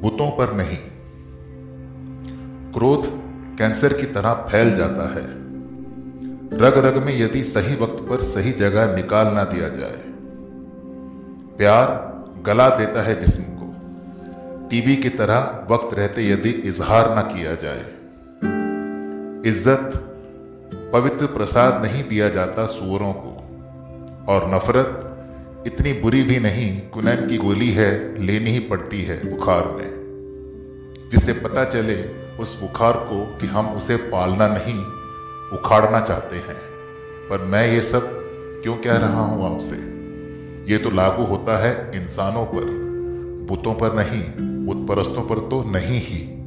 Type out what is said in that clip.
बुतों पर नहीं। क्रोध कैंसर की तरह फैल जाता है। रग रग में यदि सही वक्त पर सही जगह निकाल ना दिया जाए। प्यार गला देता है जिस्म को। टीबी की तरह वक्त रहते यदि इजहार ना किया जाए। इज़्ज़त पवित्र प्रसाद नहीं दिया जाता सुअरों को। और नफरत इतनी बुरी भी नहीं, कुनैन की गोली है, लेनी ही पड़ती है बुखार में। जिससे पता चले उस बुखार को कि हम उसे पालना नहीं, उखाड़ना चाहते हैं। पर मैं ये सब क्यों कह रहा हूँ आपसे? ये तो लागू होता है इंसानों पर, बुतों पर नहीं बुत परस्तों पर तो नहीं ही।